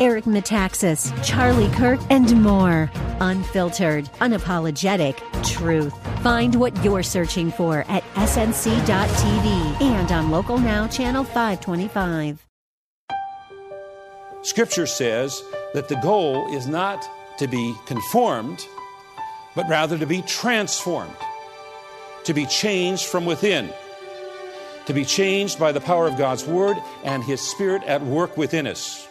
Eric Metaxas, Charlie Kirk, and more. Unfiltered, unapologetic truth. Find what you're searching for at snc.tv and on Local Now, Channel 525. Scripture says that the goal is not to be conformed, but rather to be transformed, to be changed from within, to be changed by the power of God's Word and His Spirit at work within us.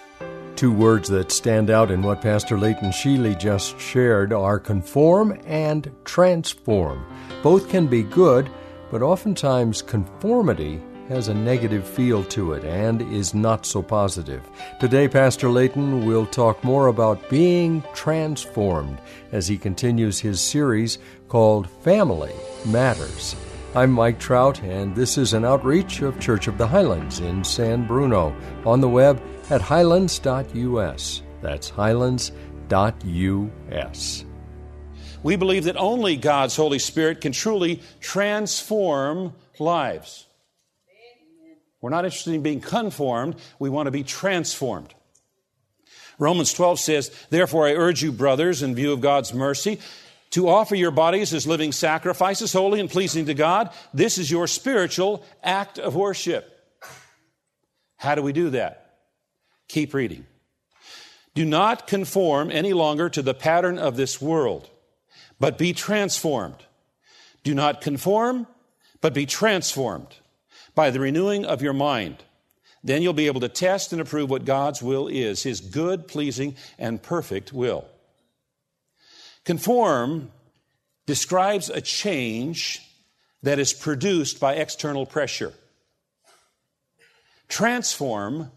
Two words that stand out in what Pastor Leighton Sheely just shared are conform and transform. Both can be good, but oftentimes conformity has a negative feel to it and is not so positive. Today, Pastor Leighton will talk more about being transformed as he continues his series called Family Matters. I'm Mike Trout, and this is an outreach of Church of the Highlands in San Bruno on the web at highlands.us. That's highlands.us. We believe that only God's Holy Spirit can truly transform lives. We're not interested in being conformed, we want to be transformed. Romans 12 says, Therefore, I urge you, brothers, in view of God's mercy, to offer your bodies as living sacrifices, holy and pleasing to God. This is your spiritual act of worship. How do we do that? Keep reading. Do not conform any longer to the pattern of this world, but be transformed. Do not conform, but be transformed by the renewing of your mind. Then you'll be able to test and approve what God's will is, His good, pleasing, and perfect will. Conform describes a change that is produced by external pressure. Transform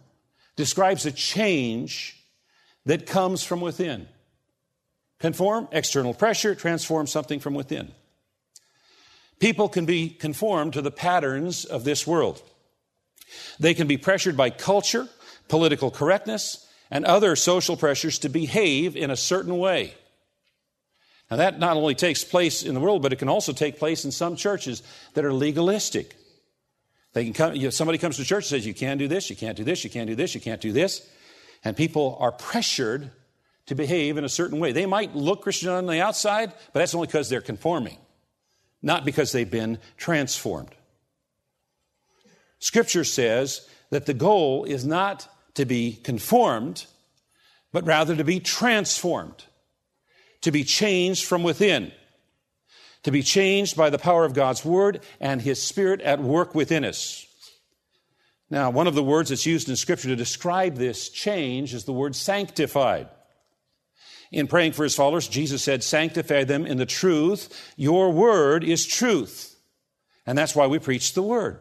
describes a change that comes from within. Conform, external pressure, transform something from within. People can be conformed to the patterns of this world. They can be pressured by culture, political correctness, and other social pressures to behave in a certain way. Now, that not only takes place in the world, but it can also take place in some churches that are legalistic. They can come, you know, somebody comes to church and says, You can't do this, you can't do this, you can't do this, you can't do this. And people are pressured to behave in a certain way. They might look Christian on the outside, but that's only because they're conforming not because they've been transformed. Scripture says that the goal is not to be conformed, but rather to be transformed, to be changed from within, to be changed by the power of God's Word and His Spirit at work within us. Now, one of the words that's used in Scripture to describe this change is the word sanctified. In praying for his followers, Jesus said, Sanctify them in the truth. Your word is truth. And that's why we preach the word.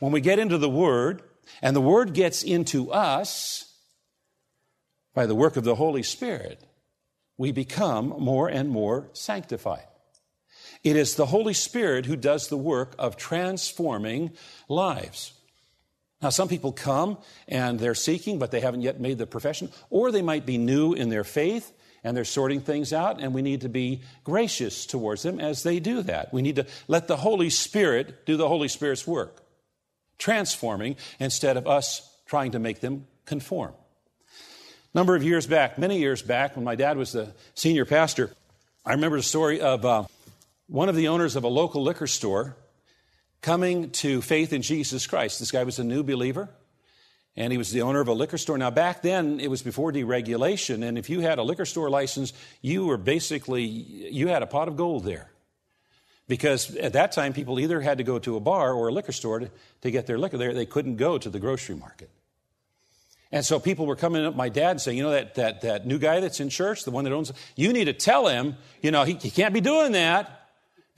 When we get into the word, and the word gets into us by the work of the Holy Spirit, we become more and more sanctified. It is the Holy Spirit who does the work of transforming lives. Now, some people come and they're seeking, but they haven't yet made the profession, or they might be new in their faith and they're sorting things out, and we need to be gracious towards them as they do that. We need to let the Holy Spirit do the Holy Spirit's work, transforming instead of us trying to make them conform. A number of years back, many years back, when my dad was the senior pastor, I remember the story of uh, one of the owners of a local liquor store coming to faith in Jesus Christ. This guy was a new believer, and he was the owner of a liquor store. Now, back then, it was before deregulation, and if you had a liquor store license, you were basically, you had a pot of gold there. Because at that time, people either had to go to a bar or a liquor store to, to get their liquor there. They couldn't go to the grocery market. And so people were coming up my dad and saying, you know, that, that, that new guy that's in church, the one that owns, you need to tell him, you know, he, he can't be doing that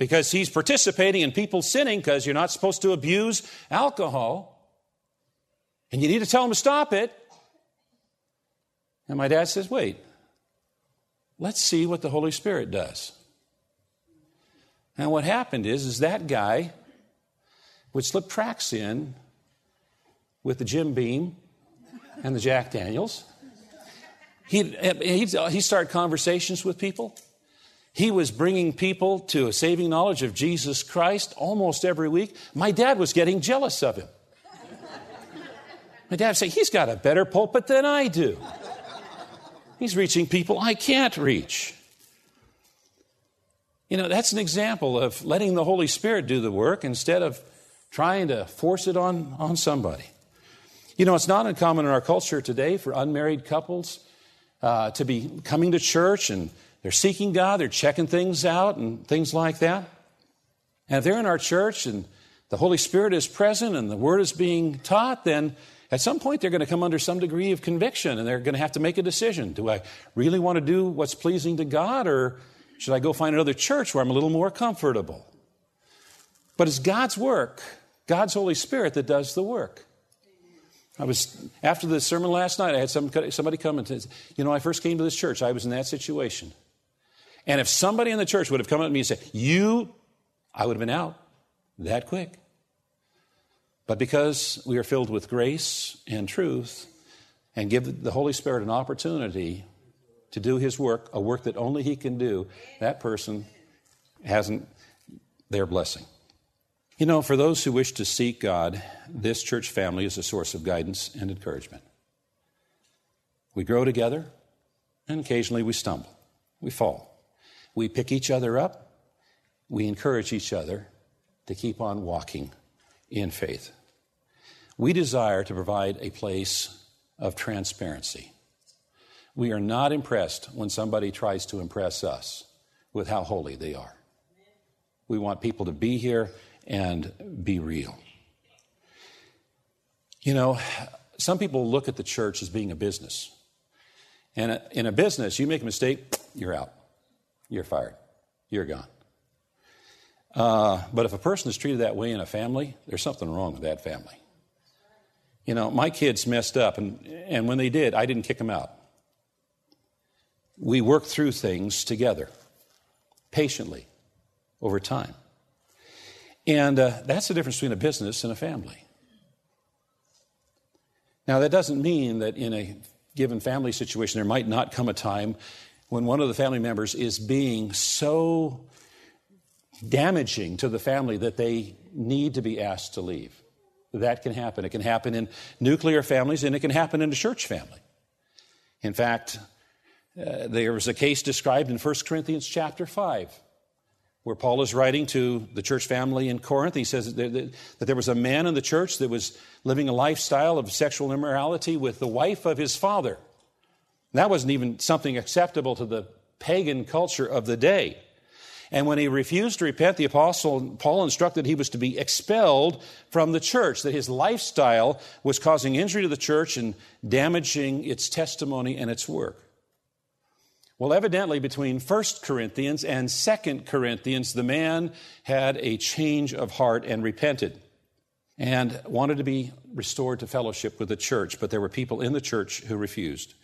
because he's participating in people sinning because you're not supposed to abuse alcohol. And you need to tell him to stop it. And my dad says, wait, let's see what the Holy Spirit does. And what happened is, is that guy would slip tracks in with the Jim Beam and the Jack Daniels. He'd, he'd, he'd start conversations with people. He was bringing people to a saving knowledge of Jesus Christ almost every week. My dad was getting jealous of him. My dad say, He's got a better pulpit than I do. He's reaching people I can't reach. You know, that's an example of letting the Holy Spirit do the work instead of trying to force it on, on somebody. You know, it's not uncommon in our culture today for unmarried couples uh, to be coming to church and they're seeking God, they're checking things out and things like that. And if they're in our church and the Holy Spirit is present and the Word is being taught, then at some point they're going to come under some degree of conviction and they're going to have to make a decision. Do I really want to do what's pleasing to God or should I go find another church where I'm a little more comfortable? But it's God's work, God's Holy Spirit that does the work. I was, after the sermon last night, I had some, somebody come and say, You know, I first came to this church, I was in that situation. And if somebody in the church would have come up to me and said, You, I would have been out that quick. But because we are filled with grace and truth and give the Holy Spirit an opportunity to do his work, a work that only he can do, that person hasn't their blessing. You know, for those who wish to seek God, this church family is a source of guidance and encouragement. We grow together, and occasionally we stumble, we fall. We pick each other up, we encourage each other to keep on walking in faith. We desire to provide a place of transparency we are not impressed when somebody tries to impress us with how holy they are. We want people to be here and be real. You know, some people look at the church as being a business. And in a business, you make a mistake, you're out. You're fired. You're gone. Uh, but if a person is treated that way in a family, there's something wrong with that family. You know, my kids messed up, and, and when they did, I didn't kick them out we worked through things together, patiently, over time. And uh, that's the difference between a business and a family. Now, that doesn't mean that in a given family situation, there might not come a time when one of the family members is being so damaging to the family that they need to be asked to leave. That can happen. It can happen in nuclear families and it can happen in a church family. In fact, uh, there was a case described in 1 Corinthians chapter 5 where Paul is writing to the church family in Corinth. He says that there was a man in the church that was living a lifestyle of sexual immorality with the wife of his father. That wasn't even something acceptable to the pagan culture of the day. And when he refused to repent, the apostle Paul instructed he was to be expelled from the church, that his lifestyle was causing injury to the church and damaging its testimony and its work. Well, evidently, between 1 Corinthians and 2 Corinthians, the man had a change of heart and repented and wanted to be restored to fellowship with the church, but there were people in the church who refused.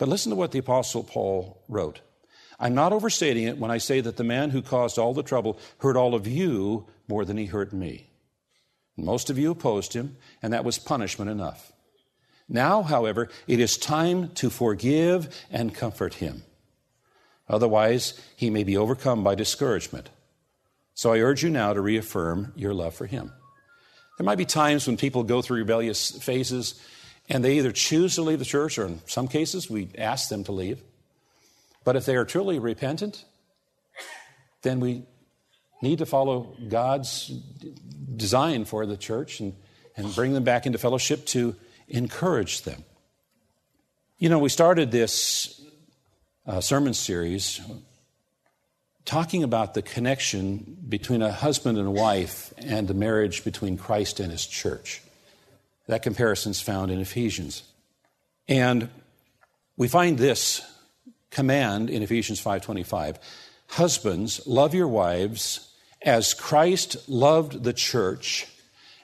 But listen to what the Apostle Paul wrote. I'm not overstating it when I say that the man who caused all the trouble hurt all of you more than he hurt me. Most of you opposed him, and that was punishment enough. Now, however, it is time to forgive and comfort him. Otherwise, he may be overcome by discouragement. So I urge you now to reaffirm your love for him. There might be times when people go through rebellious phases and they either choose to leave the church or in some cases we ask them to leave. But if they are truly repentant, then we need to follow God's design for the church and, and bring them back into fellowship to encourage them. You know, we started this uh, sermon series talking about the connection between a husband and a wife and the marriage between Christ and his church. That comparison is found in Ephesians. And we find this command in Ephesians 5:25, husbands love your wives as Christ loved the church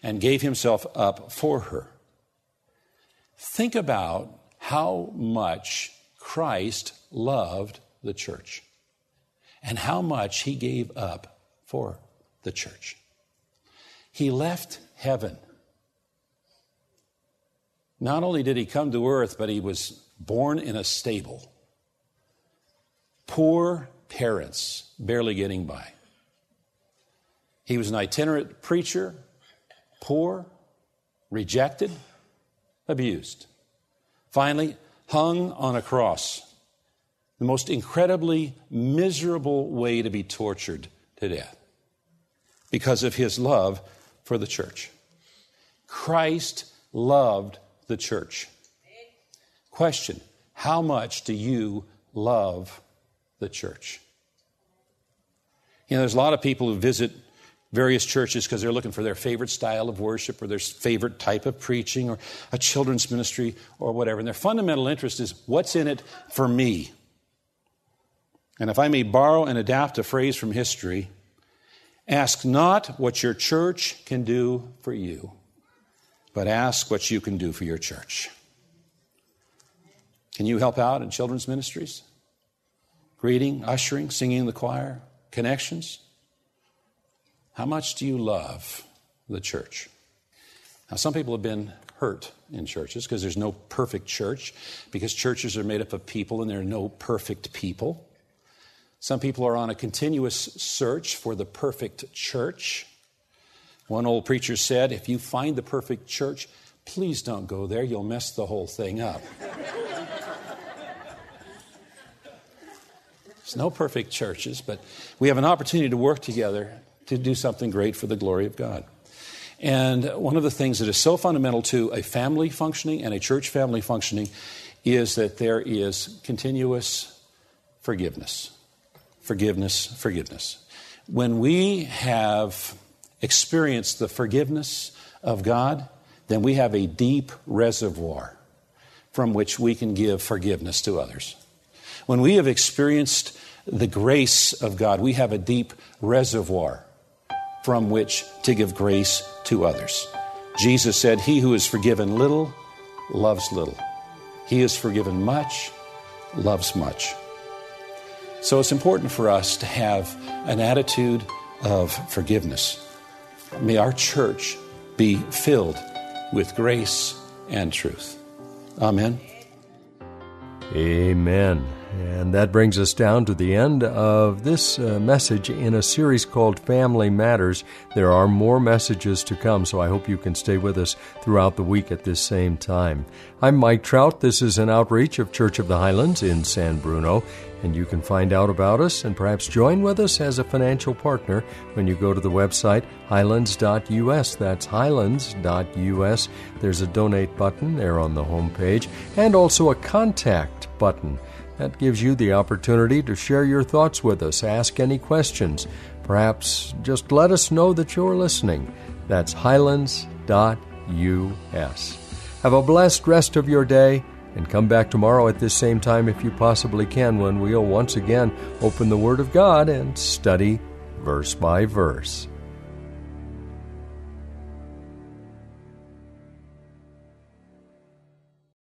and gave himself up for her. Think about how much Christ loved the church and how much he gave up for the church. He left heaven Not only did he come to earth, but he was born in a stable. Poor parents, barely getting by. He was an itinerant preacher, poor, rejected, abused. Finally, hung on a cross. The most incredibly miserable way to be tortured to death because of his love for the church. Christ loved the church. Question How much do you love the church? You know, there's a lot of people who visit various churches because they're looking for their favorite style of worship or their favorite type of preaching or a children's ministry or whatever. And their fundamental interest is what's in it for me? And if I may borrow and adapt a phrase from history, ask not what your church can do for you, but ask what you can do for your church. Can you help out in children's ministries? Greeting, ushering, singing in the choir, connections? How much do you love the church? Now, some people have been hurt in churches because there's no perfect church, because churches are made up of people and there are no perfect people. Some people are on a continuous search for the perfect church. One old preacher said, If you find the perfect church, please don't go there, you'll mess the whole thing up. There's no perfect churches, but we have an opportunity to work together to do something great for the glory of God. And one of the things that is so fundamental to a family functioning and a church family functioning is that there is continuous forgiveness. Forgiveness, forgiveness. When we have experienced the forgiveness of God, then we have a deep reservoir from which we can give forgiveness to others. When we have experienced the grace of God, we have a deep reservoir from which to give grace to others. Jesus said, He who is forgiven little loves little. He is forgiven much, loves much. So it's important for us to have an attitude of forgiveness. May our church be filled with grace and truth. Amen. Amen. And that brings us down to the end of this uh, message in a series called Family Matters. There are more messages to come, so I hope you can stay with us throughout the week at this same time. I'm Mike Trout. This is an outreach of Church of the Highlands in San Bruno, and you can find out about us and perhaps join with us as a financial partner when you go to the website highlands.us. That's highlands.us. There's a donate button there on the home page and also a contact button. That gives you the opportunity to share your thoughts with us, ask any questions, perhaps just let us know that you're listening. That's highlands.us. Have a blessed rest of your day and come back tomorrow at this same time if you possibly can when we'll once again open the Word of God and study verse by verse.